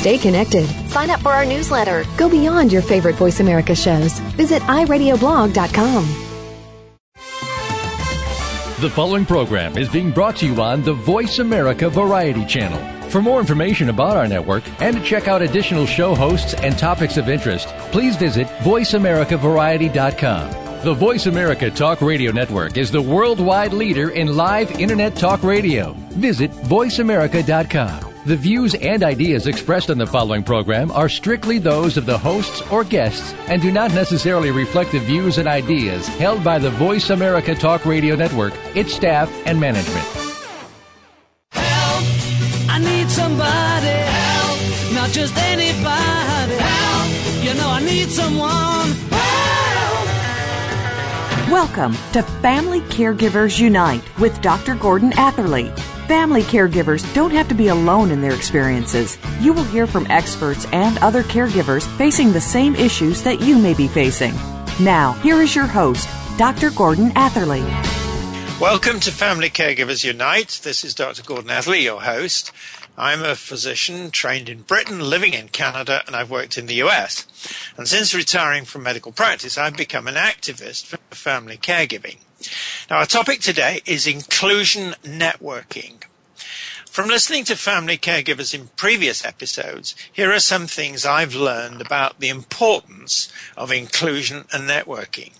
Stay connected. Sign up for our newsletter. Go beyond your favorite Voice America shows. Visit iradioblog.com. The following program is being brought to you on the Voice America Variety Channel. For more information about our network and to check out additional show hosts and topics of interest, please visit VoiceAmericaVariety.com. The Voice America Talk Radio Network is the worldwide leader in live Internet talk radio. Visit VoiceAmerica.com. The views and ideas expressed on the following program are strictly those of the hosts or guests and do not necessarily reflect the views and ideas held by the Voice America Talk Radio Network, its staff, and management. Help! I need somebody. Help! Not just anybody. Help! You know I need someone. Help! Welcome to Family Caregivers Unite with Dr. Gordon Atherley. Family caregivers don't have to be alone in their experiences. You will hear from experts and other caregivers facing the same issues that you may be facing. Now, here is your host, Dr. Gordon Atherley. Welcome to Family Caregivers Unite. This is Dr. Gordon Atherley, your host. I'm a physician trained in Britain, living in Canada, and I've worked in the US. And since retiring from medical practice, I've become an activist for family caregiving. Now, our topic today is inclusion networking. From listening to family caregivers in previous episodes, here are some things I've learned about the importance of inclusion and networking.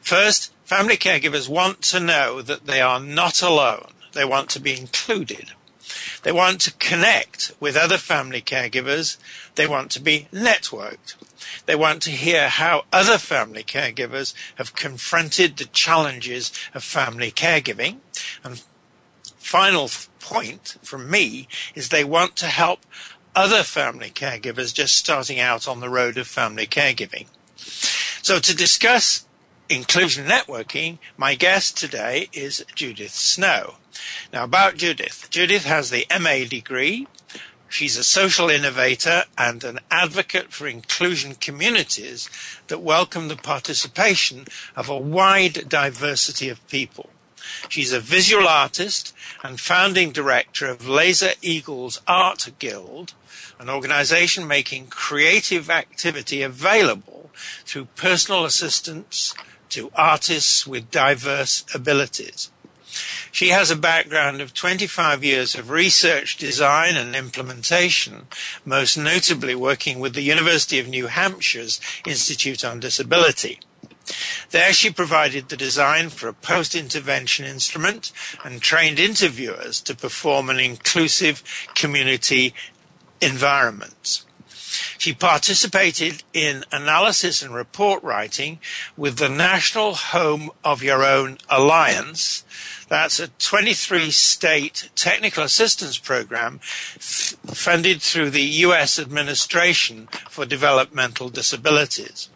First, family caregivers want to know that they are not alone. They want to be included. They want to connect with other family caregivers. They want to be networked. They want to hear how other family caregivers have confronted the challenges of family caregiving. And final point from me is they want to help other family caregivers just starting out on the road of family caregiving. So to discuss inclusion networking, my guest today is Judith Snow. Now about Judith. Judith has the MA degree She's a social innovator and an advocate for inclusion communities that welcome the participation of a wide diversity of people. She's a visual artist and founding director of Laser Eagles Art Guild, an organization making creative activity available through personal assistance to artists with diverse abilities. She has a background of 25 years of research, design, and implementation, most notably working with the University of New Hampshire's Institute on Disability. There she provided the design for a post-intervention instrument and trained interviewers to perform an inclusive community environment. She participated in analysis and report writing with the National Home of Your Own Alliance, that's a 23 state technical assistance program f- funded through the U.S. Administration for Developmental Disabilities.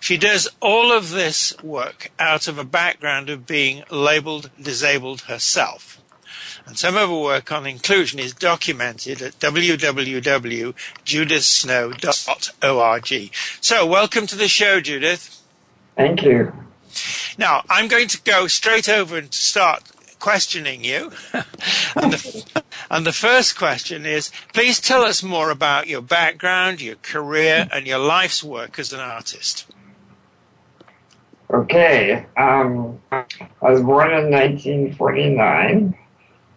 She does all of this work out of a background of being labeled disabled herself. And some of her work on inclusion is documented at www.judithsnow.org. So, welcome to the show, Judith. Thank you. Now, I'm going to go straight over and start questioning you. and, the, and the first question is please tell us more about your background, your career, and your life's work as an artist. Okay. Um, I was born in 1949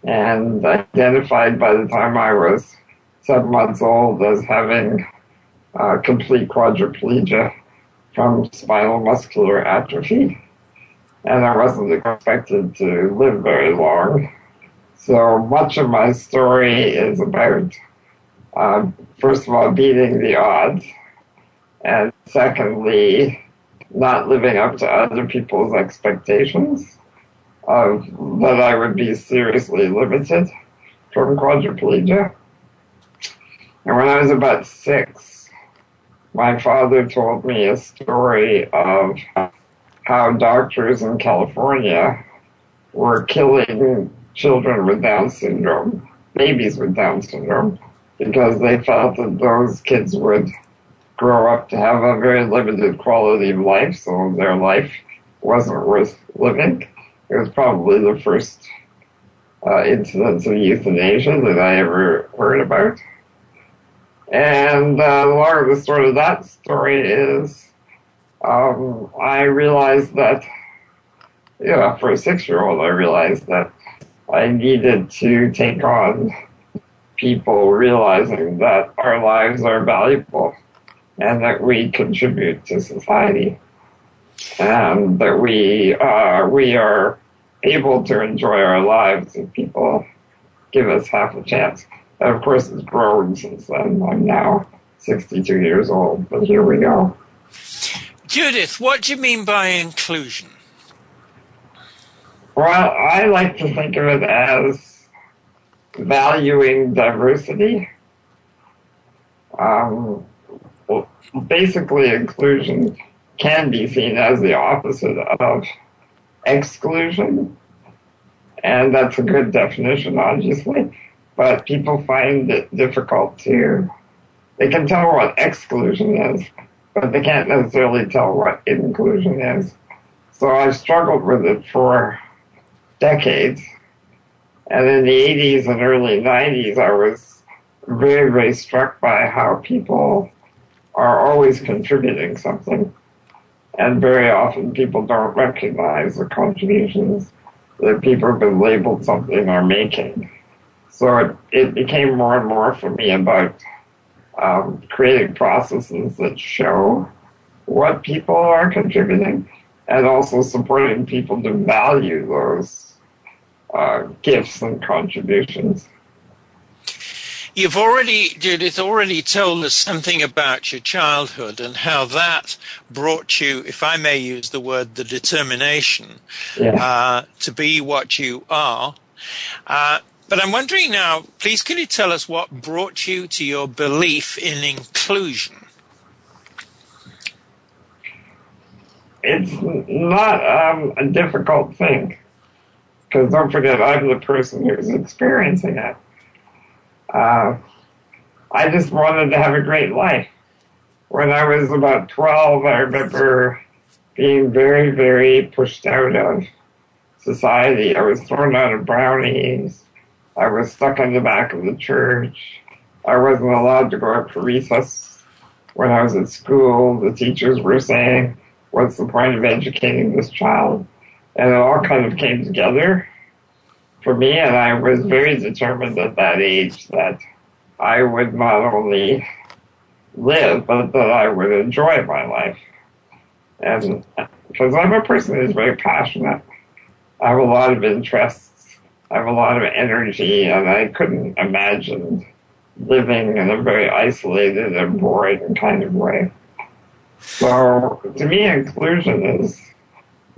and identified by the time I was seven months old as having uh, complete quadriplegia from spinal muscular atrophy and I wasn't expected to live very long. So much of my story is about, uh, first of all, beating the odds, and secondly, not living up to other people's expectations of that I would be seriously limited from quadriplegia. And when I was about six, my father told me a story of how doctors in California were killing children with Down syndrome, babies with Down syndrome, because they felt that those kids would grow up to have a very limited quality of life, so their life wasn't worth living. It was probably the first uh, incidence of euthanasia that I ever heard about. And uh, the long the sort of that story is um, I realized that, you know, for a six year old, I realized that I needed to take on people realizing that our lives are valuable and that we contribute to society and that we uh, we are able to enjoy our lives if people give us half a chance. And of course, it's grown since then. I'm now 62 years old, but here we go. Judith, what do you mean by inclusion? Well, I like to think of it as valuing diversity. Um, well, basically, inclusion can be seen as the opposite of exclusion. And that's a good definition, obviously. But people find it difficult to, they can tell what exclusion is, but they can't necessarily tell what inclusion is. So I've struggled with it for decades. And in the 80s and early 90s, I was very, very struck by how people are always contributing something. And very often people don't recognize the contributions that people have been labeled something are making. So it, it became more and more for me about um, creating processes that show what people are contributing and also supporting people to value those uh, gifts and contributions. You've already, Judith, already told us something about your childhood and how that brought you, if I may use the word, the determination Yeah. uh, to be what you are. Uh, but I'm wondering now, please, can you tell us what brought you to your belief in inclusion? it's not um, a difficult thing. Because don't forget, I'm the person who's experiencing it. Uh, I just wanted to have a great life. When I was about 12, I remember being very, very pushed out of society. I was thrown out of brownies. I was stuck in the back of the church. I wasn't allowed to go out for recess. When I was at school, the teachers were saying, what's the point of educating this child? And it all kind of came together for me, and I was very determined at that age that I would not only live, but that I would enjoy my life. And because I'm a person who's very passionate, I have a lot of interests, I have a lot of energy, and I couldn't imagine living in a very isolated and boring kind of way. So to me, inclusion is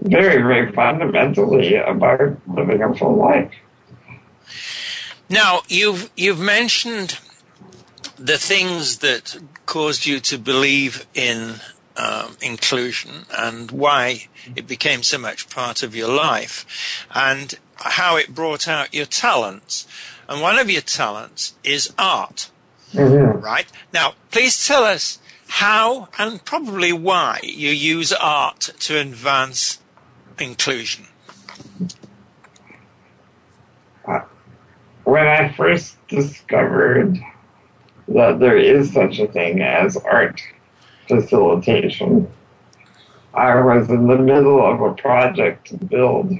very, very fundamentally about living a full life. Now, you've you've mentioned the things that caused you to believe in um, inclusion and why it became so much part of your life, and how it brought out your talents. And one of your talents is art, right? Now, please tell us how and probably why you use art to advance inclusion. When I first discovered that there is such a thing as art facilitation, I was in the middle of a project to build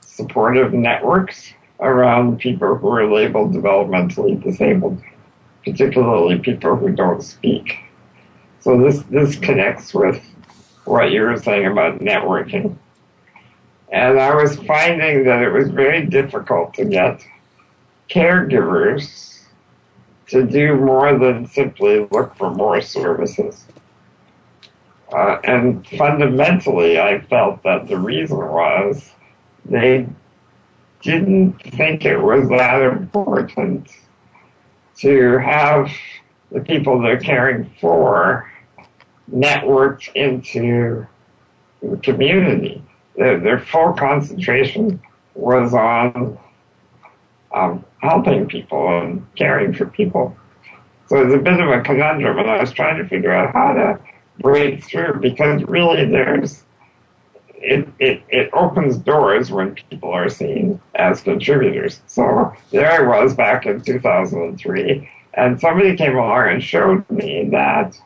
supportive networks around people who are labeled developmentally disabled, particularly people who don't speak. So this, this connects with what you were saying about networking. And I was finding that it was very difficult to get caregivers to do more than simply look for more services. Uh, and fundamentally, I felt that the reason was they didn't think it was that important to have the people they're caring for networked into the community. Their, their full concentration was on um, helping people and caring for people. So it's a bit of a conundrum, and I was trying to figure out how to break through because really there's it, it, it opens doors when people are seen as contributors. So there I was back in 2003 And somebody came along and showed me that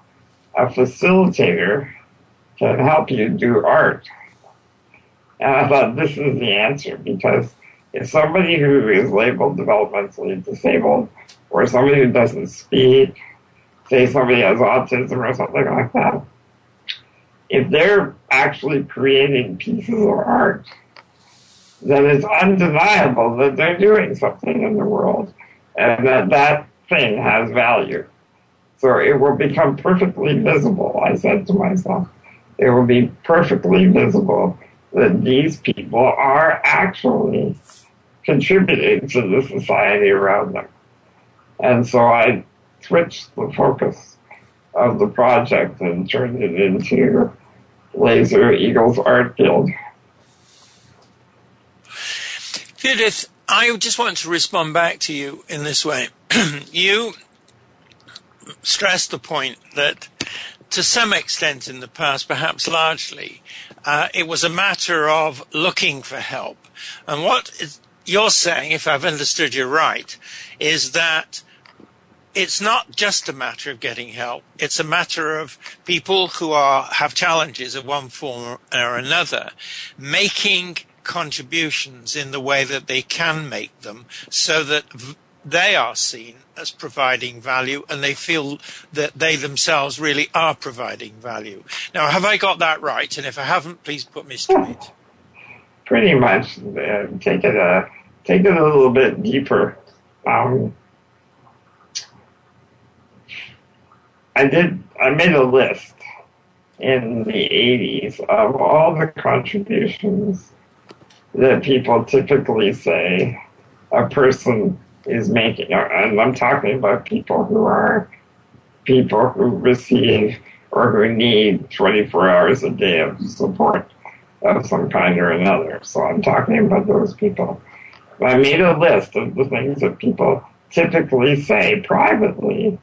a facilitator can help you do art. Uh, and I thought this is the answer because if somebody who is labeled developmentally disabled or somebody who doesn't speak, say somebody has autism or something like that, if they're actually creating pieces of art, then it's undeniable that they're doing something in the world and that that thing has value. So it will become perfectly visible, I said to myself. It will be perfectly visible that these people are actually contributing to the society around them. And so I switched the focus of the project and turned it into Laser Eagles Art Guild. Judith, I just want to respond back to you in this way. you stressed the point that to some extent in the past, perhaps largely, uh, it was a matter of looking for help. And what you're saying, if I've understood you right, is that it's not just a matter of getting help. It's a matter of people who are have challenges of one form or another, making contributions in the way that they can make them, so that they are seen as providing value and they feel that they themselves really are providing value. Now, have I got that right? And if I haven't, please put me straight. Pretty much. Uh, take it a take it a little bit deeper. Um, I did. I made a list in the '80s of all the contributions that people typically say a person is making, and I'm talking about people who are people who receive or who need 24 hours a day of support of some kind or another. So I'm talking about those people. I made a list of the things that people typically say privately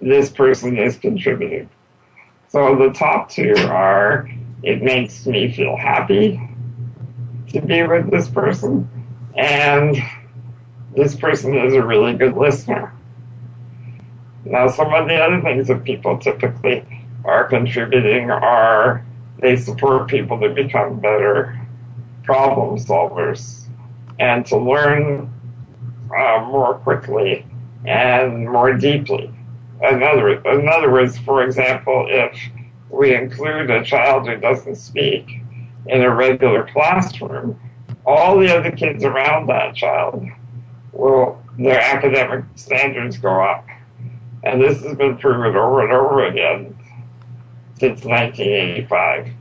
this person is contributing. So the top two are it makes me feel happy to be with this person, and this person is a really good listener. Now, some of the other things that people typically are contributing are they support people to become better problem solvers and to learn uh, more quickly and more deeply in other, in other words, for example, if we include a child who doesn't speak in a regular classroom, all the other kids around that child will, their academic standards go up. And this has been proven over and over again since 1985.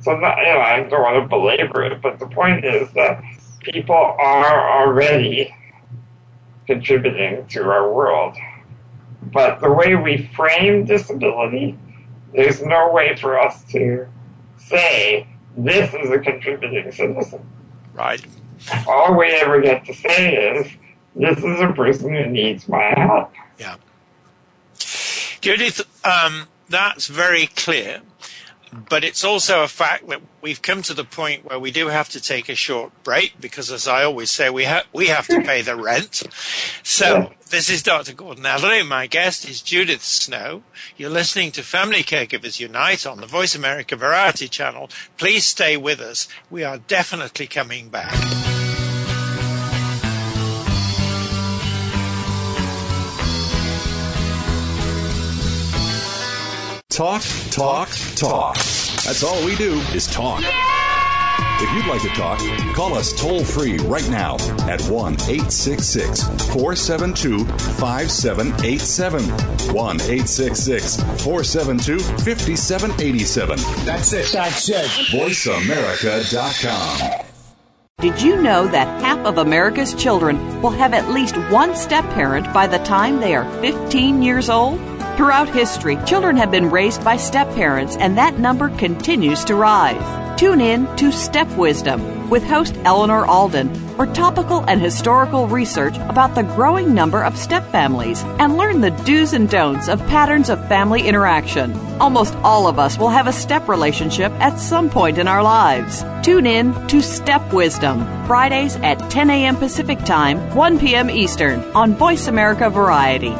So, not, you know, I don't want to belabor it, but the point is that people are already contributing to our world. But the way we frame disability, there's no way for us to say this is a contributing citizen. Right. All we ever get to say is this is a person who needs my help. Yeah. Judith, um, that's very clear. But it's also a fact that we've come to the point where we do have to take a short break because, as I always say, we have we have to pay the rent. So this is Dr. Gordon Atherley. My guest is Judith Snow. You're listening to Family Caregivers Unite on the Voice America Variety Channel. Please stay with us. We are definitely coming back. Talk, talk, talk. That's all we do is talk. If you'd like to talk, call us toll free right now at 1 866 472 5787. 1 866 472 5787. That's it. That's it. VoiceAmerica.com. Did you know that half of America's children will have at least one step parent by the time they are 15 years old? Throughout history, children have been raised by step parents, and that number continues to rise. Tune in to Step Wisdom with host Eleanor Alden for topical and historical research about the growing number of step families and learn the do's and don'ts of patterns of family interaction. Almost all of us will have a step relationship at some point in our lives. Tune in to Step Wisdom, Fridays at 10 a.m. Pacific Time, 1 p.m. Eastern on Voice America Variety.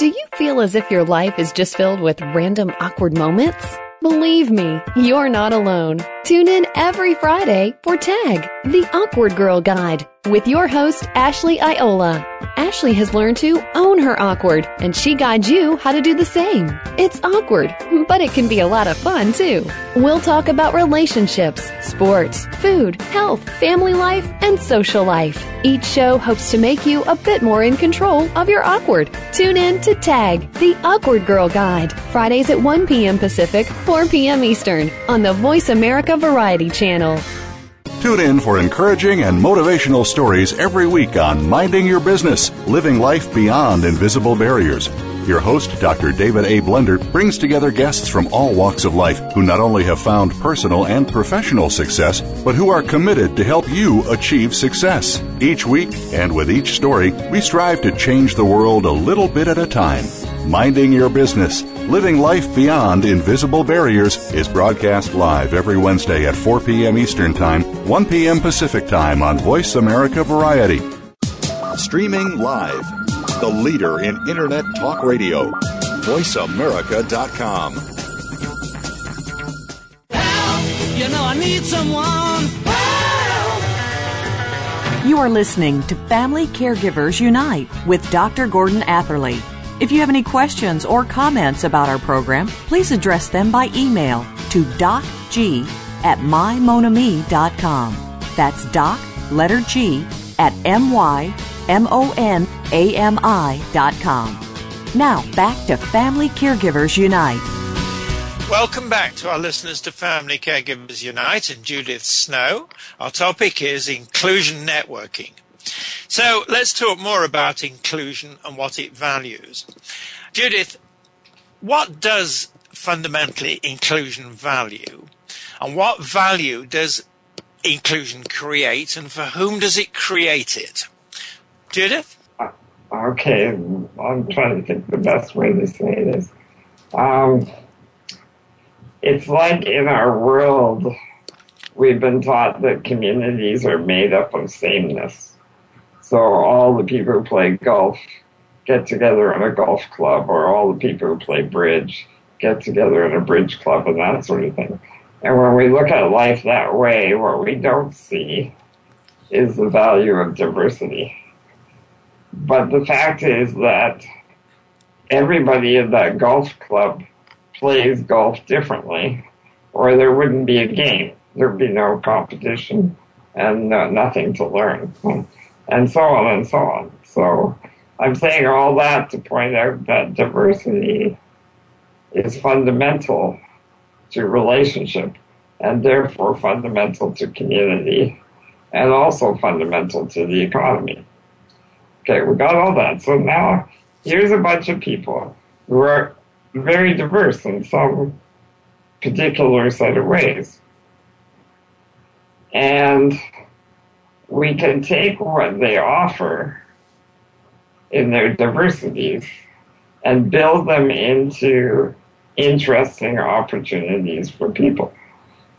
Do you feel as if your life is just filled with random awkward moments? Believe me, you're not alone. Tune in every Friday for TAG, the Awkward Girl Guide, with your host, Ashley Iola. Ashley has learned to own her awkward, and she guides you how to do the same. It's awkward, but it can be a lot of fun too. We'll talk about relationships, sports, food, health, family life, and social life. Each show hopes to make you a bit more in control of your awkward. Tune in to TAG, the Awkward Girl Guide, Fridays at 1 p.m. Pacific, 4 p.m. Eastern, on the Voice America Variety Channel. Tune in for encouraging and motivational stories every week on Minding Your Business, Living Life Beyond Invisible Barriers. Your host, Dr. David A. Blender, brings together guests from all walks of life who not only have found personal and professional success, but who are committed to help you achieve success. Each week, and with each story, we strive to change the world a little bit at a time. Minding Your Business, Living Life Beyond Invisible Barriers is broadcast live every Wednesday at 4 p.m. Eastern Time, 1 p.m. Pacific Time on Voice America Variety. Streaming live, the leader in Internet Talk Radio, VoiceAmerica.com. Help, you know I need someone. Help. You are listening to Family Caregivers Unite with Dr. Gordon Atherley. If you have any questions or comments about our program, please address them by email to docg at mymonami.com. That's doc, letter G, at M-Y-M-O-N-A-M-I.com. Now, back to Family Caregivers Unite. Welcome back to our listeners to Family Caregivers Unite and Judith Snow. Our topic is inclusion networking. So let's talk more about inclusion and what it values. Judith, what does fundamentally inclusion value? And what value does inclusion create and for whom does it create it? Judith? Okay, I'm trying to think the best way to say this. Um, it's like in our world, we've been taught that communities are made up of sameness. So all the people who play golf get together in a golf club, or all the people who play bridge get together in a bridge club, and that sort of thing. And when we look at life that way, what we don't see is the value of diversity. But the fact is that everybody in that golf club plays golf differently, or there wouldn't be a game. There'd be no competition and no, nothing to learn, and so on and so on. So I'm saying all that to point out that diversity is fundamental to relationship and therefore fundamental to community and also fundamental to the economy. Okay, we got all that. So now here's a bunch of people who are very diverse in some particular set of ways. And we can take what they offer in their diversities and build them into interesting opportunities for people.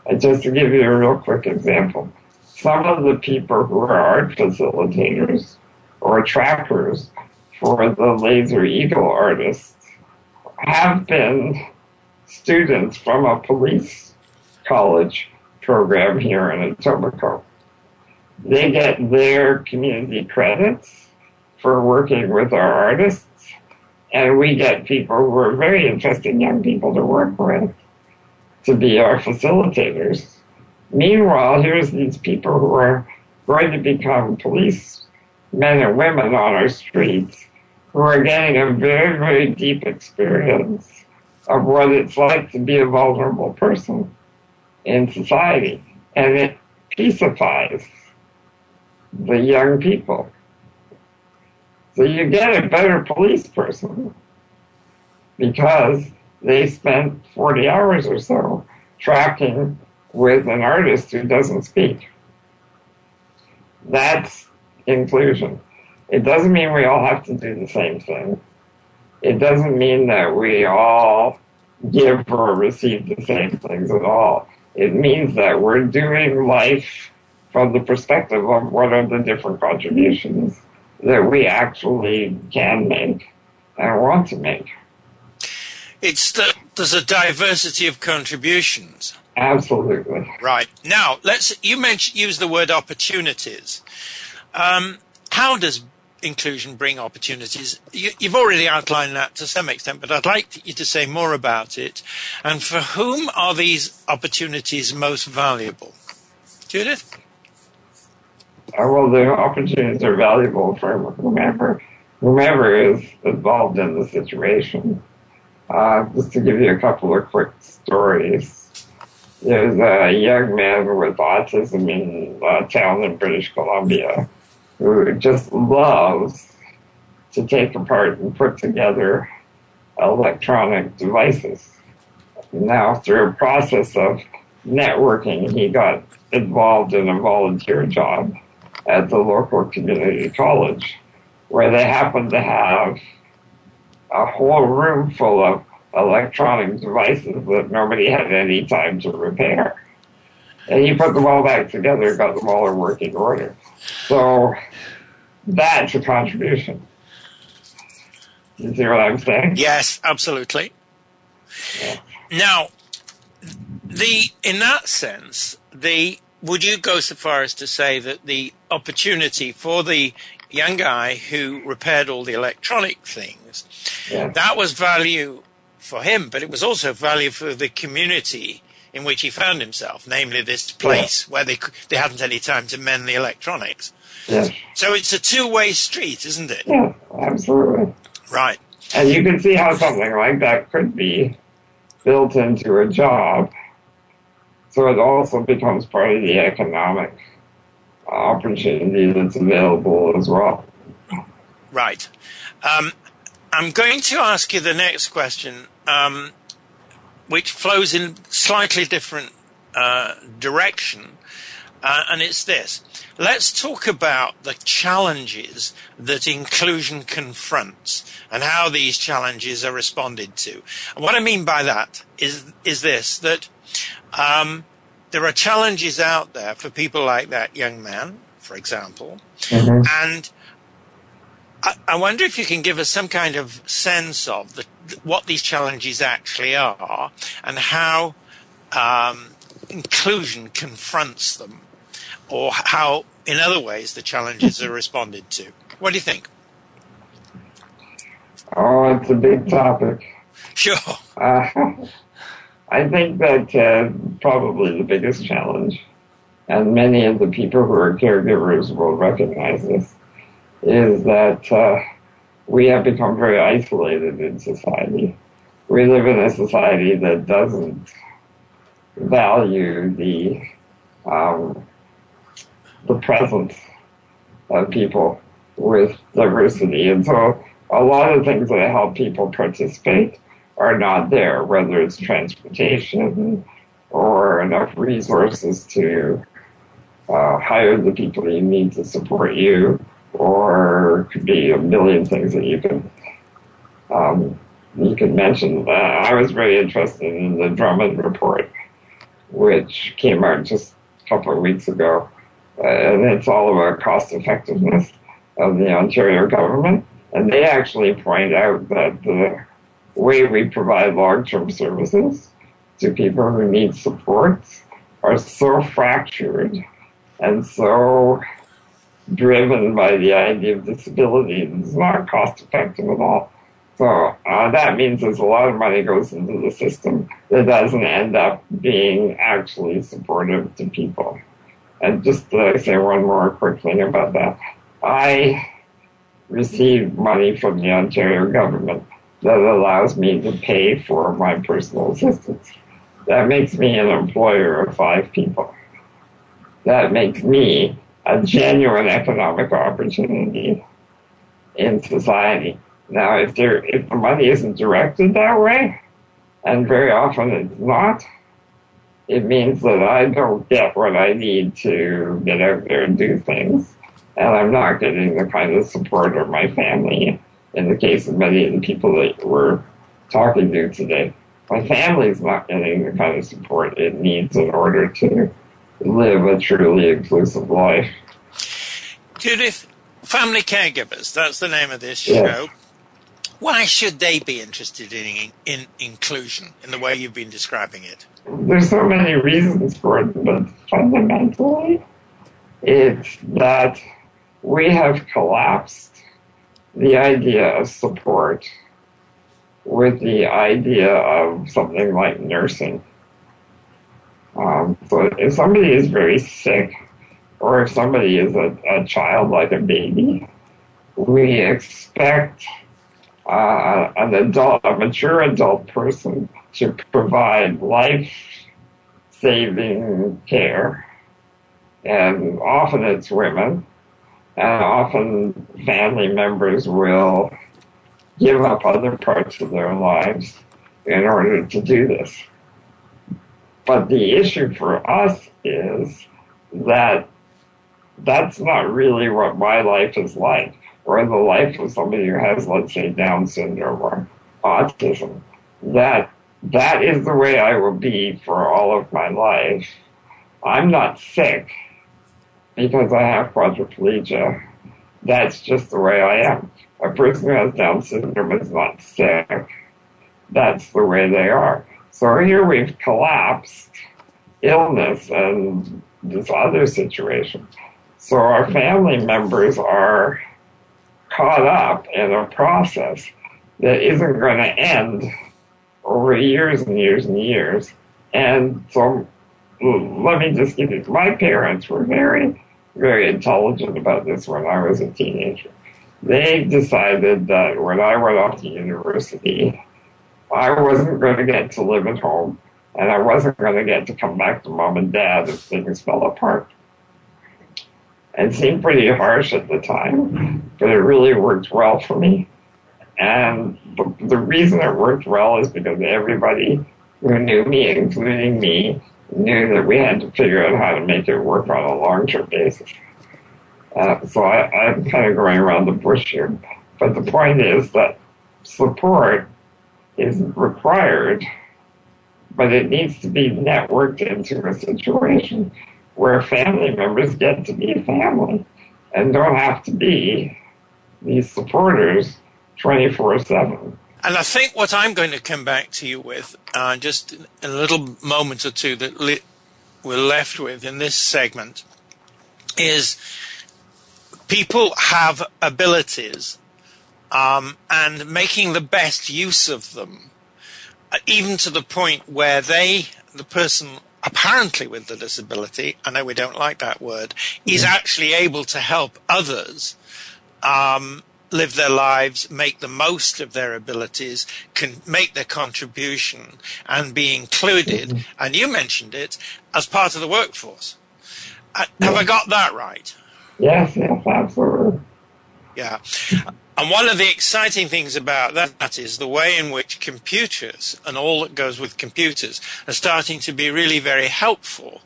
And just to give you a real quick example, some of the people who are art facilitators or trackers for the Laser Eagle artists have been students from a police college program here in Etobicoke. They get their community credits for working with our artists, and we get people who are very interesting young people to work with to be our facilitators. Meanwhile, here's these people who are going to become police men and women on our streets who are getting a very, very deep experience of what it's like to be a vulnerable person in society. And it peacifies the young people. So you get a better police person because they spent 40 hours or so tracking with an artist who doesn't speak. That's inclusion. It doesn't mean we all have to do the same thing. It doesn't mean that we all give or receive the same things at all. It means that we're doing life from the perspective of what are the different contributions that we actually can make and want to make. It's that there's a diversity of contributions. Absolutely. Right. Now, let's, you mentioned, use the word opportunities. Um, how does inclusion bring opportunities? You, you've already outlined that to some extent, but I'd like you to say more about it. And for whom are these opportunities most valuable? Judith? Uh, well, the opportunities are valuable for whomever, whomever is involved in the situation. Uh, just to give you a couple of quick stories. There's a young man with autism in a town in British Columbia who just loves to take apart and put together electronic devices. Now, through a process of networking, he got involved in a volunteer job at the local community college where they happened to have a whole room full of electronic devices that nobody had any time to repair. And he put them all back together, got them all in working order. So that's a contribution. You see what I'm saying? Yes, absolutely. Yeah. Now, the in that sense, the would you go so far as to say that the opportunity for the young guy who repaired all the electronic things Yeah. that was value for him, but it was also value for the community in which he found himself, namely this place where they they hadn't any time to mend the electronics. Yes. So it's a two-way street, isn't it? Yeah, absolutely. Right. And you can see how something like that could be built into a job. So it also becomes part of the economic opportunity that's available as well. Right. Um, I'm going to ask you the next question, um, which flows in slightly different uh, direction, uh, and it's this. Let's talk about the challenges that inclusion confronts and how these challenges are responded to. And what I mean by that is is this that um, there are challenges out there for people like that young man, for example, and I, I wonder if you can give us some kind of sense of the, what these challenges actually are and how um, inclusion confronts them, or how, in other ways, the challenges are responded to. What do you think? Oh, it's a big topic. Sure. Uh, I think that uh, probably the biggest challenge, and many of the people who are caregivers will recognize this, is that uh, we have become very isolated in society. We live in a society that doesn't value the um, the presence of people with diversity, and so a lot of things that help people participate are not there, whether it's transportation or enough resources to uh, hire the people you need to support you, or could be a million things that you can um, you can mention. Uh, I was very interested in the Drummond report, which came out just a couple of weeks ago, uh, and it's all about cost effectiveness of the Ontario government. And they actually point out that the way we provide long-term services to people who need supports are so fractured and so driven by the idea of disability it's not cost effective at all. So uh, that means there's a lot of money goes into the system that doesn't end up being actually supportive to people. And just to say one more quick thing about that, I receive money from the Ontario government that allows me to pay for my personal assistance. That makes me an employer of five people. That makes me a genuine economic opportunity in society. Now, if there, if the money isn't directed that way, and very often it's not, it means that I don't get what I need to get out there and do things. And I'm not getting the kind of support of my family in the case of many of the people that we're talking to today. My family's not getting the kind of support it needs in order to live a truly inclusive life. Judith, family caregivers, that's the name of this show. Why should they be interested in, in inclusion in the way you've been describing it? There's so many reasons for it, but fundamentally, it's that we have collapsed the idea of support with the idea of something like nursing. Um, so if somebody is very sick, or if somebody is a, a child like a baby, we expect uh, an adult, a mature adult person to provide life saving care. And often it's women, and often family members will give up other parts of their lives in order to do this. But the issue for us is that that's not really what my life is like, or the life of somebody who has, let's say, Down syndrome or autism. That that is the way I will be for all of my life. I'm not sick because I have quadriplegia. That's just the way I am. A person who has Down syndrome is not sick. That's the way they are. So here we've collapsed illness and this other situation. So our family members are caught up in a process that isn't going to end over years and years and years. And so mm, let me just give you, my parents were very, very intelligent about this when I was a teenager. They decided that when I went off to university, I wasn't going to get to live at home and I wasn't going to get to come back to mom and dad if things fell apart. It seemed pretty harsh at the time, but it really worked well for me. And the, the reason it worked well is because everybody who knew me, including me, knew that we had to figure out how to make it work on a long-term basis. Uh, so I, I'm kind of going around the bush here. But the point is that support is required but it needs to be networked into a situation where family members get to be family and don't have to be these supporters 24 7. And I think what I'm going to come back to you with, uh, just in a little moment or two that li- we're left with in this segment, is people have abilities um, and making the best use of them even to the point where they, the person apparently with the disability, I know we don't like that word, is actually able to help others um, live their lives, make the most of their abilities, can make their contribution, and be included. Mm-hmm. And you mentioned it as part of the workforce. Uh, have I got that right? Yes, yes, absolutely. Yeah. And one of the exciting things about that is the way in which computers and all that goes with computers are starting to be really very helpful.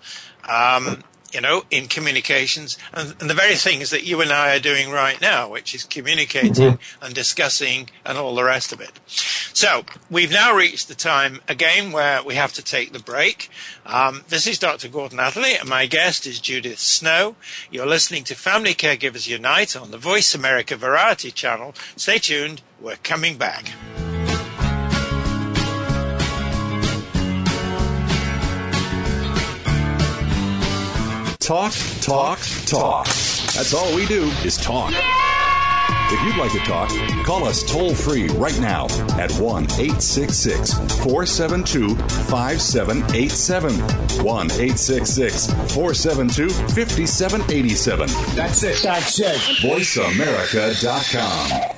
Um, you know, in communications and, and, the very things that you and I are doing right now, which is communicating mm-hmm. and discussing and all the rest of it. So we've now reached the time again where we have to take the break. Um, this is Dr. Gordon Atherley and my guest is Judith Snow. You're listening to Family Caregivers Unite on the Voice America Variety Channel. Stay tuned. We're coming back. Talk, talk, talk. That's all we do is talk. If you'd like to talk, call us toll free right now at 1 866 472 5787. 1 866 472 5787. That's it. That's it. VoiceAmerica.com.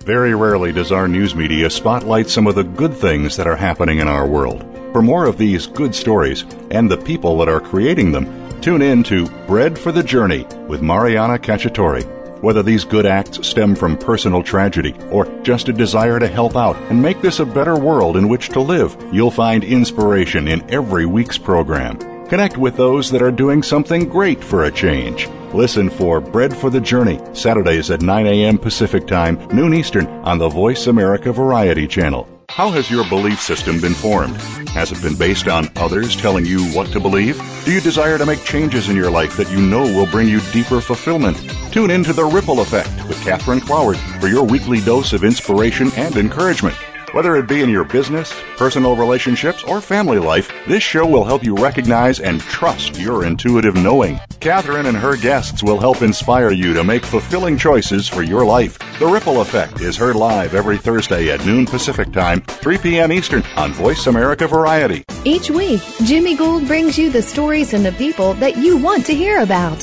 Very rarely does our news media spotlight some of the good things that are happening in our world. For more of these good stories and the people that are creating them, Tune in to Bread for the Journey with Mariana Cacciatore. Whether these good acts stem from personal tragedy or just a desire to help out and make this a better world in which to live, you'll find inspiration in every week's program. Connect with those that are doing something great for a change. Listen for Bread for the Journey, Saturdays at 9 a.m. Pacific Time, noon Eastern, on the Voice America Variety Channel. How has your belief system been formed? Has it been based on others telling you what to believe? Do you desire to make changes in your life that you know will bring you deeper fulfillment? Tune in to The Ripple Effect with Catherine Cloward for your weekly dose of inspiration and encouragement. Whether it be in your business, personal relationships, or family life, this show will help you recognize and trust your intuitive knowing. Catherine and her guests will help inspire you to make fulfilling choices for your life. The Ripple Effect is heard live every Thursday at noon Pacific Time, 3 p.m. Eastern on Voice America Variety. Each week, Jimmy Gould brings you the stories and the people that you want to hear about.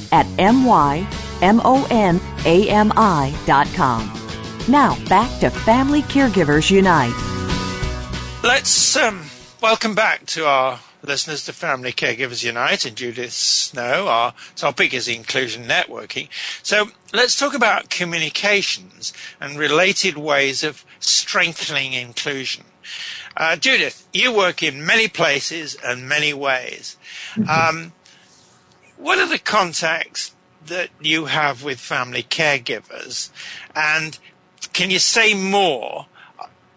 at M-Y-M-O-N-A-M-I.com. Now, back to Family Caregivers Unite. Let's um, welcome back to our listeners to Family Caregivers Unite and Judith Snow. Our topic is inclusion networking. So let's talk about communications and related ways of strengthening inclusion. Uh, Judith, you work in many places and many ways. Um, what are the contacts that you have with family caregivers? And can you say more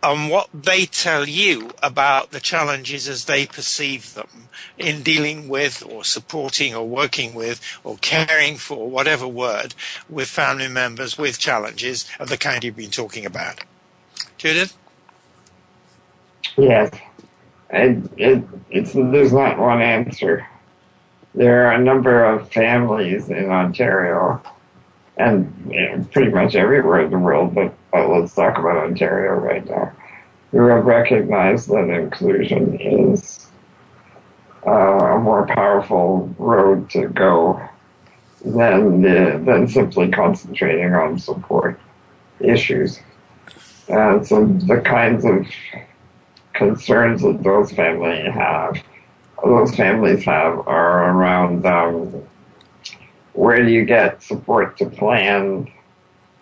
on what they tell you about the challenges as they perceive them in dealing with or supporting or working with or caring for, whatever word, with family members with challenges of the kind you've been talking about? Judith? Yes. It, it, it's, there's not one answer. There are a number of families in Ontario and you know, pretty much everywhere in the world, but, let's talk about Ontario right now, who have recognized that inclusion is uh, a more powerful road to go than the, than simply concentrating on support issues. And so the kinds of concerns that those families have, those families have, are around um, where do you get support to plan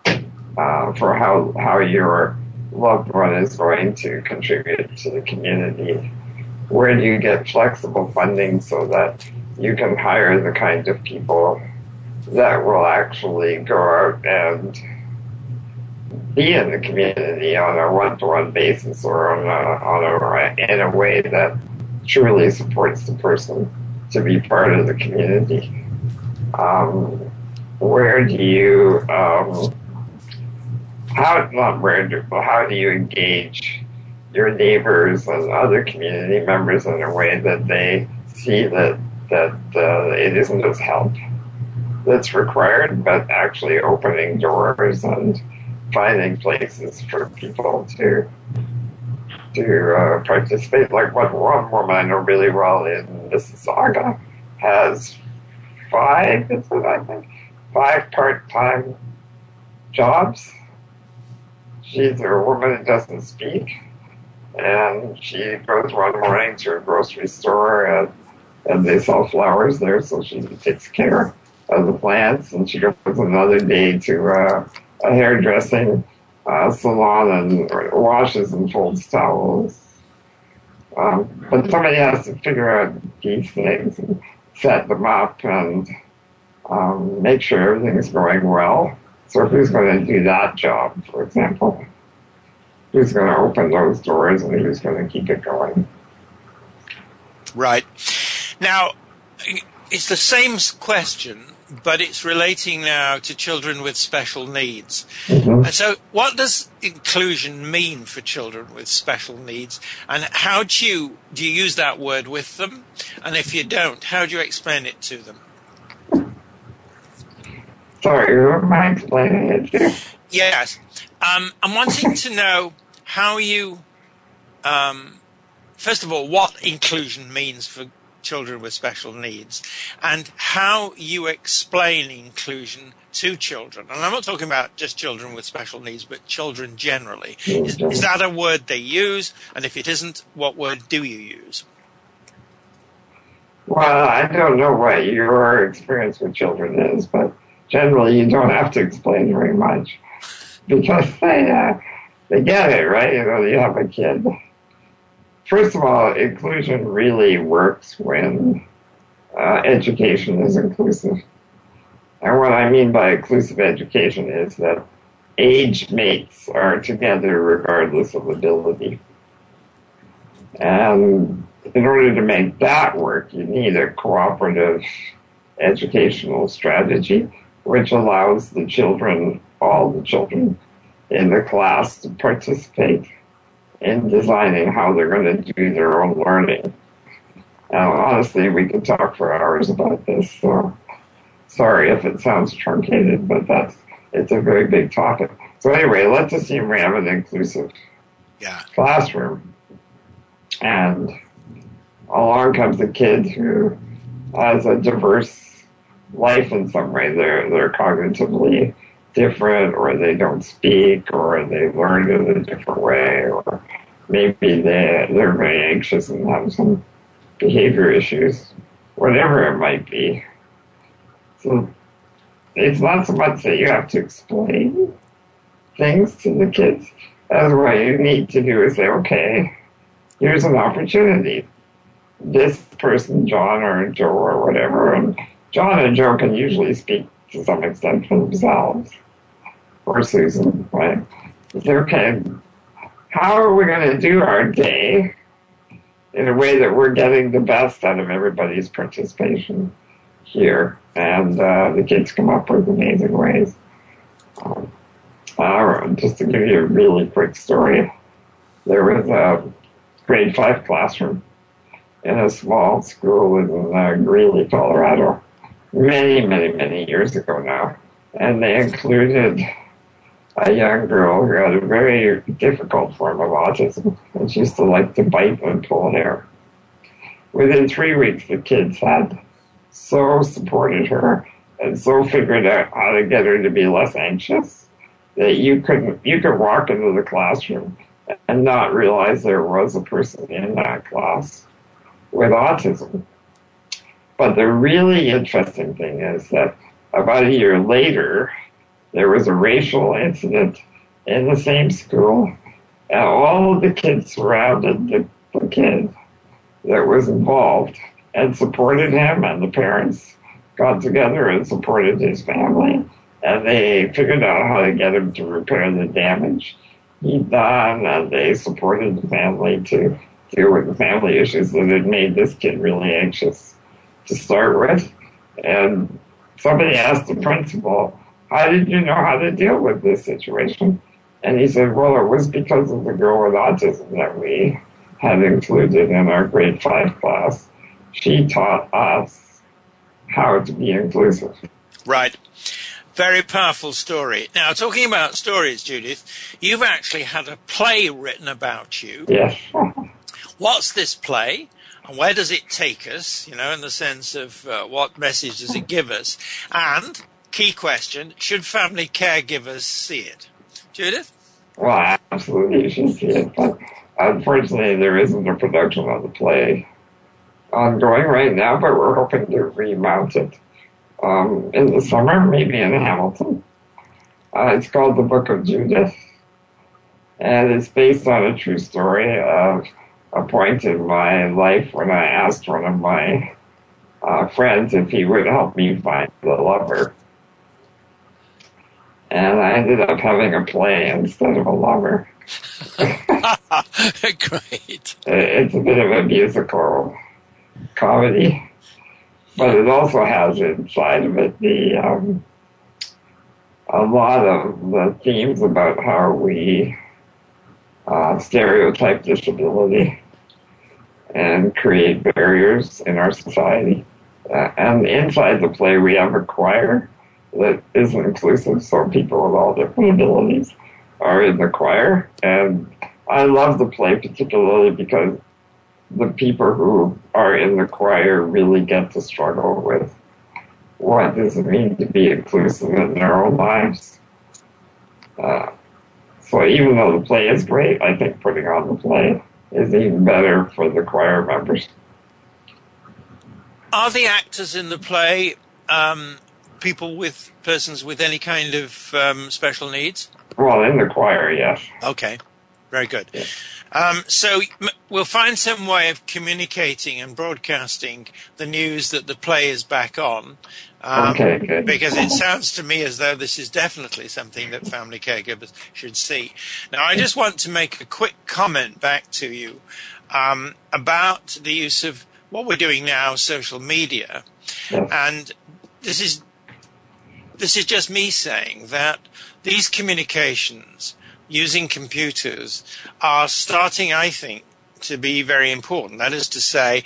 uh, for how how your loved one is going to contribute to the community? Where do you get flexible funding so that you can hire the kind of people that will actually go out and be in the community on a one-to-one basis or on a, on a in a way that truly supports the person to be part of the community. Um, where do you um, how not where do how do you engage your neighbors and other community members in a way that they see that that uh, it isn't just help that's required, but actually opening doors and finding places for people to to uh, participate. Like what one woman know really well in Mississauga has five, is it, I think, five part-time jobs. She's a woman who doesn't speak, and she goes one morning to a grocery store and, and they sell flowers there, so she takes care of the plants, and she goes another day to uh, a hairdressing uh, salon and washes and folds towels. Um, but somebody has to figure out these things and set them up and um, make sure everything's going well So who's going to do that job, for example? Who's going to open those doors and who's going to keep it going? Right. Now, it's the same question, but it's relating now to children with special needs. Mhm. And so, what does inclusion mean for children with special needs? And how do you do you use that word with them? And if you don't, how do you explain it to them? Sorry, am I explaining it to? Yes, um, I'm wanting to know how you, um, first of all, what inclusion means for children with special needs, and how you explain inclusion to children. And I'm not talking about just children with special needs, but children generally. Is, is that a word they use? And if it isn't, what word do you use? Well, I don't know what your experience with children is, but generally you don't have to explain very much because they uh, they get it, right? You know, you have a kid. First of all, inclusion really works when uh, education is inclusive. And what I mean by inclusive education is that age mates are together regardless of ability. And in order to make that work, you need a cooperative educational strategy, which allows the children, all the children in the class to participate in designing how they're going to do their own learning. Now, honestly, we could talk for hours about this, so sorry if it sounds truncated, but that's, it's a very big topic. So anyway, let's assume we have an inclusive Yeah. classroom. And along comes a kid who has a diverse life in some way. They're they're cognitively different, or they don't speak, or they learn in a different way, or maybe they they're very anxious and have some behavior issues, whatever it might be. So it's not so much that you have to explain things to the kids as what you need to do is say, okay, here's an opportunity. This person, John or Joe or whatever, and John and Joe can usually speak to some extent for themselves, or Susan, right? Okay, how are we going to do our day in a way that we're getting the best out of everybody's participation here? And uh, the kids come up with amazing ways. Um, uh, just to give you a really quick story, there was a grade five classroom in a small school in uh, Greeley, Colorado, many, many, many years ago now. And they included a young girl who had a very difficult form of autism, and she used to like to bite and pull hair. Within three weeks, the kids had so supported her and so figured out how to get her to be less anxious that you could you could walk into the classroom and not realize there was a person in that class with autism. But the really interesting thing is that about a year later, there was a racial incident in the same school, and all of the kids surrounded the, the kid that was involved and supported him, and the parents got together and supported his family, and they figured out how to get him to repair the damage he'd done, and they supported the family to deal with the family issues that had made this kid really anxious to start with. And somebody asked the principal, how did you know how to deal with this situation? And he said, well, it was because of the girl with autism that we had included in our grade five class. She taught us how to be inclusive. Right. Very powerful story. Now, talking about stories, Judith, you've actually had a play written about you. Yes. What's this play? And where does it take us? You know, in the sense of uh, what message does it give us? And, key question, should family caregivers see it? Judith? Well, absolutely, you should see it. But unfortunately, there isn't a production of the play ongoing right now, but we're hoping to remount it um, in the summer, maybe in Hamilton. Uh, it's called The Book of Judith, and it's based on a true story of a point in my life when I asked one of my uh, friends if he would help me find the lover. And I ended up having a play instead of a lover. Great. It's a bit of a musical comedy, but it also has inside of it the um, a lot of the themes about how we uh, stereotype disability and create barriers in our society. Uh, and inside the play, we have a choir that is inclusive, so people with all different abilities are in the choir. And I love the play particularly because the people who are in the choir really get to struggle with what does it mean to be inclusive in their own lives. Uh, so even though the play is great, I think putting on the play is even better for the choir members. Are the actors in the play um, people with persons with any kind of um, special needs? Well, in the choir, yes. Okay, very good. Yeah. Um, so we'll find some way of communicating and broadcasting the news that the play is back on. Um, okay, good. Because it sounds to me as though this is definitely something that family caregivers should see. Now, I just want to make a quick comment back to you um, about the use of what we're doing now, social media, yes. and this is this is just me saying that these communications using computers are starting, I think, to be very important. That is to say,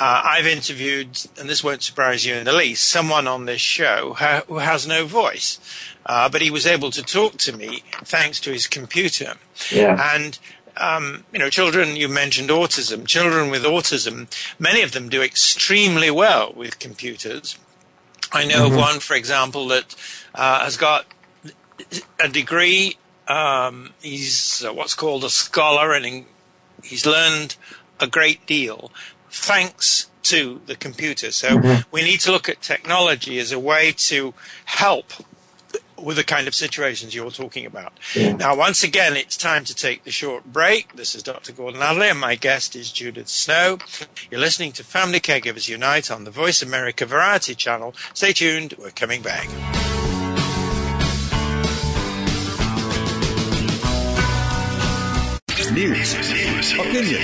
uh, I've interviewed, and this won't surprise you in the least, someone on this show ha- who has no voice, uh, but he was able to talk to me thanks to his computer. Yeah. And um, you know, children, you mentioned autism. Children with autism, many of them do extremely well with computers. I know mm-hmm. of one, for example, that uh, has got a degree. Um, he's uh, what's called a scholar, and in, he's learned a great deal thanks to the computer. So mm-hmm. we need to look at technology as a way to help with the kind of situations you're talking about. Yeah. Now, once again, it's time to take the short break. This is Dr. Gordon Atherley, and my guest is Judith Snow. You're listening to Family Caregivers Unite on the Voice America Variety Channel. Stay tuned, we're coming back. News, opinion,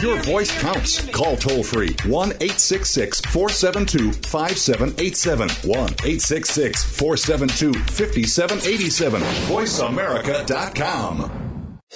your voice counts. Call toll free 1 866 472 5787. 1 866 472 5787. VoiceAmerica.com.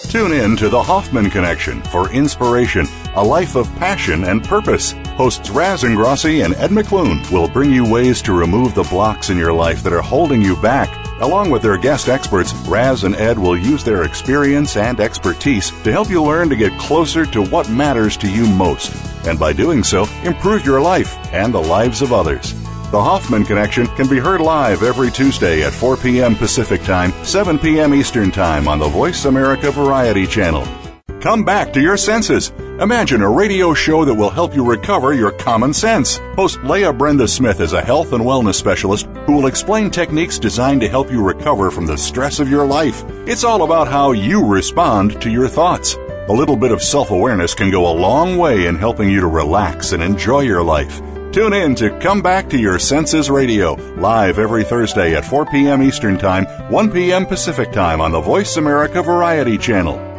Tune in to the Hoffman Connection for inspiration, a life of passion and purpose. Hosts Raz Ingrasci and Ed McClune will bring you ways to remove the blocks in your life that are holding you back. Along with their guest experts, Raz and Ed will use their experience and expertise to help you learn to get closer to what matters to you most. And by doing so, improve your life and the lives of others. The Hoffman Connection can be heard live every Tuesday at 4 p.m. Pacific Time, 7 p.m. Eastern Time on the Voice America Variety Channel. Come back to your senses. Imagine a radio show that will help you recover your common sense. Host Leah Brenda Smith is a health and wellness specialist who will explain techniques designed to help you recover from the stress of your life. It's all about how you respond to your thoughts. A little bit of self awareness can go a long way in helping you to relax and enjoy your life. Tune in to Come Back to Your Senses Radio, live every Thursday at 4 p.m. Eastern Time, 1 p.m. Pacific Time on the Voice America Variety Channel.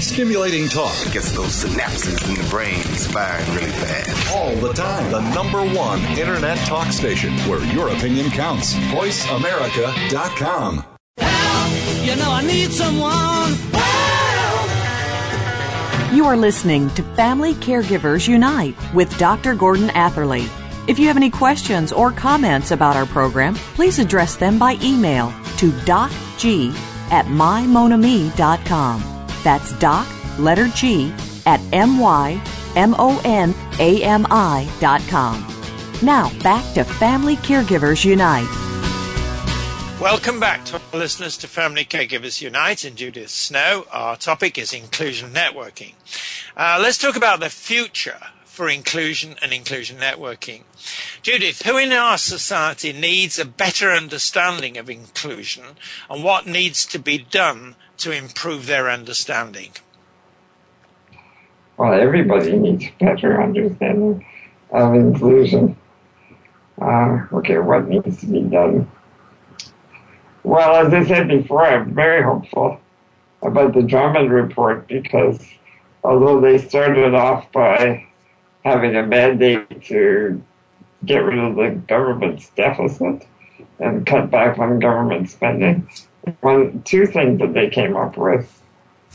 Stimulating talk it gets those synapses in the brain firing really fast. All the time. The number one internet talk station where your opinion counts. VoiceAmerica.com. Help! You know I need someone. You are listening to Family Caregivers Unite with Dr. Gordon Atherley. If you have any questions or comments about our program, please address them by email to docg at mymonami.com. That's doc, letter G, at M-Y-M-O-N-A-M-I dot com. Now, back to Family Caregivers Unite. Welcome back to our listeners to Family Caregivers Unite and Judith Snow. Our topic is inclusion networking. Uh, let's talk about the future for inclusion and inclusion networking. Judith, who in our society needs a better understanding of inclusion and what needs to be done to improve their understanding? Well, everybody needs better understanding of inclusion. Uh, okay, what needs to be done? Well, as I said before, I'm very hopeful about the Drummond report because although they started off by having a mandate to get rid of the government's deficit and cut back on government spending, one, two things that they came up with,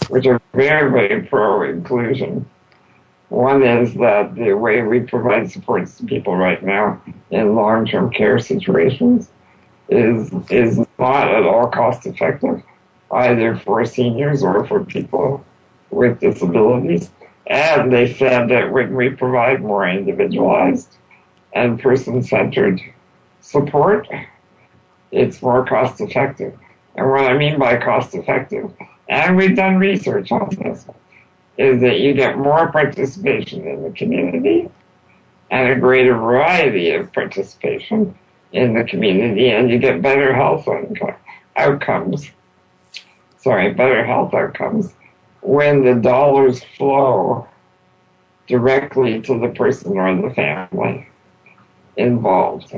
which are very, very pro inclusion. One is that the way we provide supports to people right now in long term care situations is is not at all cost effective, either for seniors or for people with disabilities. And they said that when we provide more individualized and person centered support, it's more cost effective. And what I mean by cost effective, and we've done research on this, is that you get more participation in the community and a greater variety of participation in the community, and you get better health outcomes. Sorry, better health outcomes when the dollars flow directly to the person or the family involved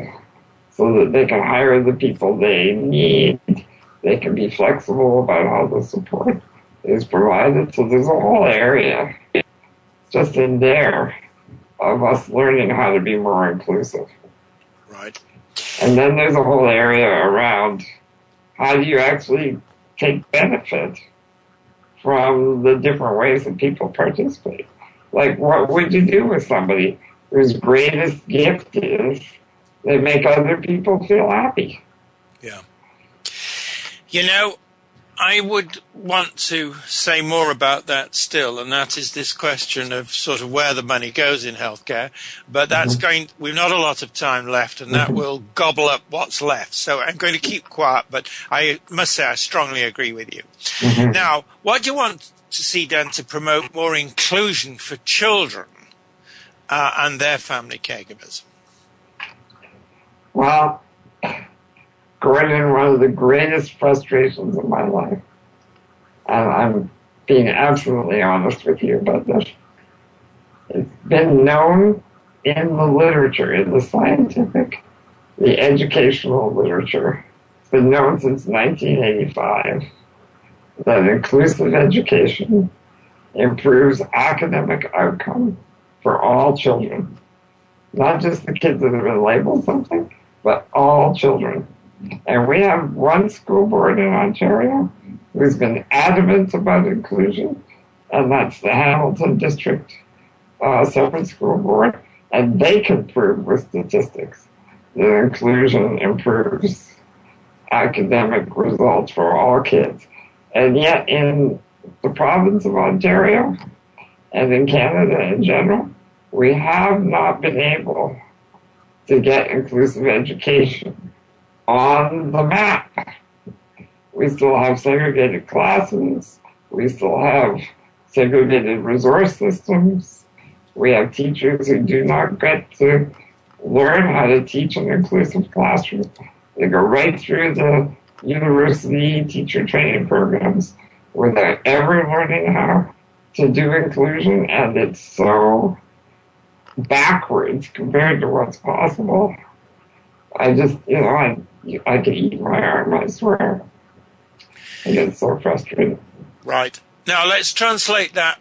so that they can hire the people they need. They can be flexible about how the support is provided. So there's a whole area just in there of us learning how to be more inclusive. Right. And then there's a whole area around how do you actually take benefit from the different ways that people participate. Like, what would you do with somebody whose greatest gift is they make other people feel happy? Yeah. You know, I would want to say more about that still, and that is this question of sort of where the money goes in healthcare. But that's mm-hmm. going, we've not a lot of time left, and that mm-hmm. will gobble up what's left. So I'm going to keep quiet, but I must say I strongly agree with you. Mm-hmm. Now, what do you want to see done to promote more inclusion for children uh, and their family caregivers? Well, Gordon, one of the greatest frustrations of my life, and I'm being absolutely honest with you about this, it's been known in the literature, in the scientific, the educational literature, it's been known since 1985 that inclusive education improves academic outcome for all children. Not just the kids that have been labeled something, but all children. And we have one school board in Ontario who's been adamant about inclusion, and that's the Hamilton District uh, Separate School Board. And they can prove with statistics that inclusion improves academic results for all kids. And yet, in the province of Ontario and in Canada in general, we have not been able to get inclusive education on the map. We still have segregated classes. We still have segregated resource systems. We have teachers who do not get to learn how to teach an inclusive classroom. They go right through the university teacher training programs without ever learning how to do inclusion, and it's so backwards compared to what's possible. I just, you know, I I could eat my arm, I swear. I get so frustrated. Right. Now let's translate that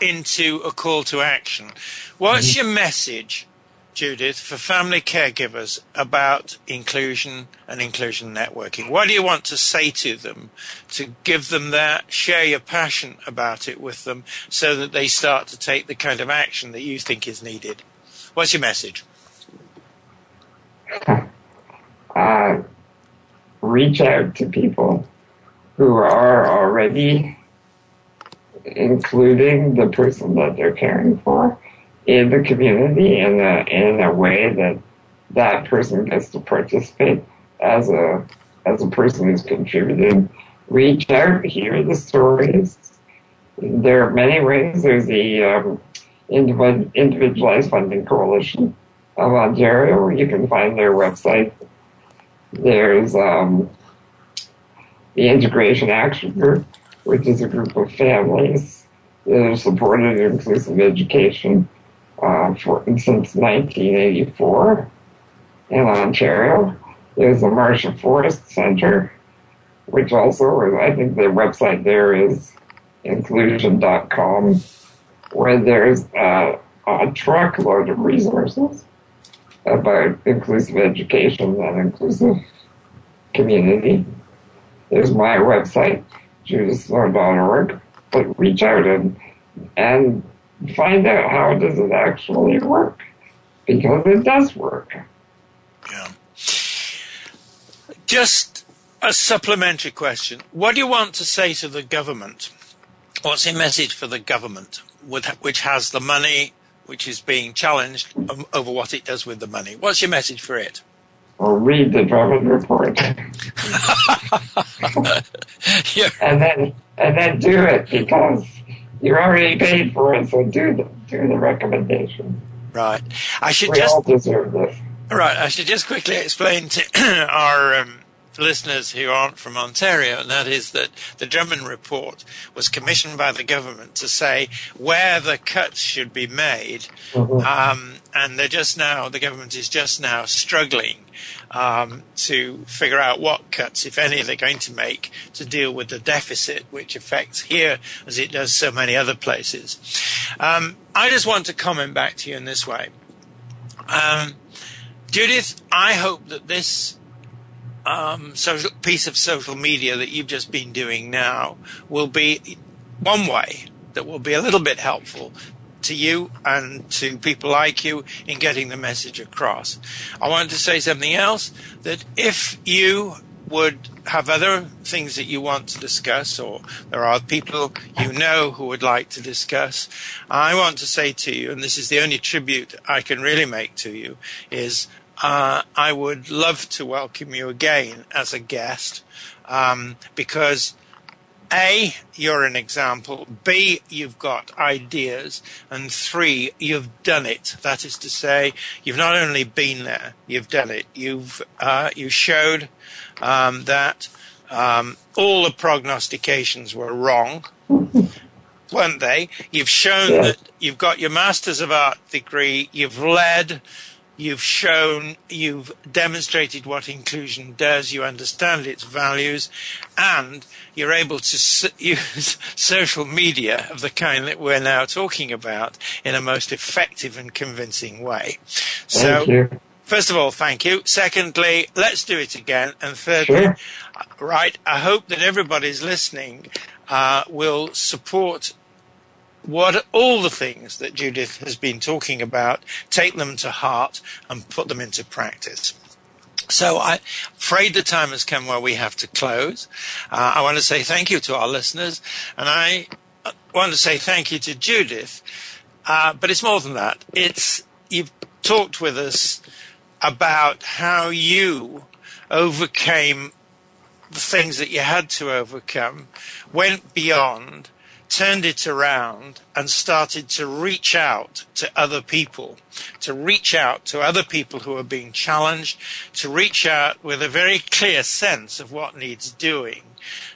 into a call to action. What's mm-hmm. your message, Judith, for family caregivers about inclusion and inclusion networking? What do you want to say to them to give them that, share your passion about it with them so that they start to take the kind of action that you think is needed? What's your message? uh, reach out to people who are already including the person that they're caring for in the community in a, in a way that that person gets to participate as a as a person who's contributing. Reach out, hear the stories. There are many ways. There's the um, Individualized Funding Coalition of Ontario. You can find their website there's um, the Integration Action Group, which is a group of families that have supported inclusive education uh, for, since 1984. in Ontario. There's the Marsha Forest Center, which also, I think the website there is inclusion.com, where there's a, a truckload of resources about inclusive education and inclusive community. There's my website, judithsnow.org, but reach out and, and find out how does it actually work, because it does work. Yeah. Just a supplementary question. What do you want to say to the government? What's your message for the government, which has the money, which is being challenged over what it does with the money? What's your message for it? Or read the Drummond report, yeah. and then and then do it because you're already paid for it. So do the do the recommendation. Right. I should We just all deserve this. Right, I should just quickly explain to our um, listeners who aren't from Ontario, and that is that the Drummond report was commissioned by the government to say where the cuts should be made, um, and they're just now the government is just now struggling um, to figure out what cuts, if any, they're going to make to deal with the deficit, which affects here as it does so many other places. Um, I just want to comment back to you in this way. Um, Judith, I hope that this um, social piece of social media that you've just been doing now will be one way that will be a little bit helpful to you and to people like you in getting the message across. I wanted to say something else that if you would have other things that you want to discuss, or there are people you know who would like to discuss, I want to say to you, and this is the only tribute I can really make to you, is uh, I would love to welcome you again as a guest um, because A, you're an example, B, you've got ideas, and three, you've done it. That is to say, you've not only been there, you've done it. You've uh, you showed um, that um, all the prognostications were wrong weren't they? You've shown Yeah. that you've got your Masters of Art degree, you've led, you've shown, you've demonstrated what inclusion does, you understand its values, and you're able to s- use social media of the kind that we're now talking about in a most effective and convincing way. So, you. First of all, thank you. Secondly, let's do it again. And thirdly, Sure. right, I hope that everybody's listening uh, will support what all the things that Judith has been talking about, take them to heart and put them into practice. So I'm afraid the time has come where we have to close. Uh, I want to say thank you to our listeners, and I uh, want to say thank you to Judith. Uh, but it's more than that. It's you've talked with us about how you overcame the things that you had to overcome, went beyond, turned it around, and started to reach out to other people, to reach out to other people who are being challenged, to reach out with a very clear sense of what needs doing,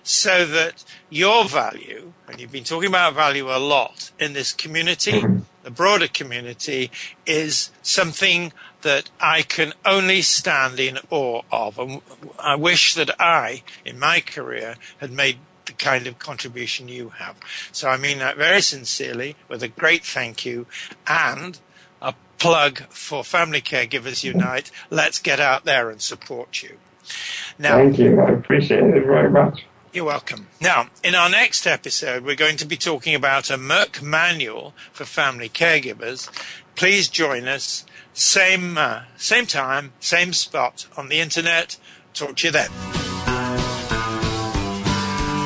so that your value, and you've been talking about value a lot in this community, mm-hmm. the broader community, is something that I can only stand in awe of. And I wish that I, in my career, had made kind of contribution you have. So I mean that very sincerely with a great thank you and a plug for Family Caregivers Unite. Let's get out there and support you. Now, Thank you. I appreciate it very much. you're welcome. Now, in our next episode, we're going to be talking about a Merck manual for family caregivers. Please join us. Same, uh, same time, same spot on the internet. Talk to you then.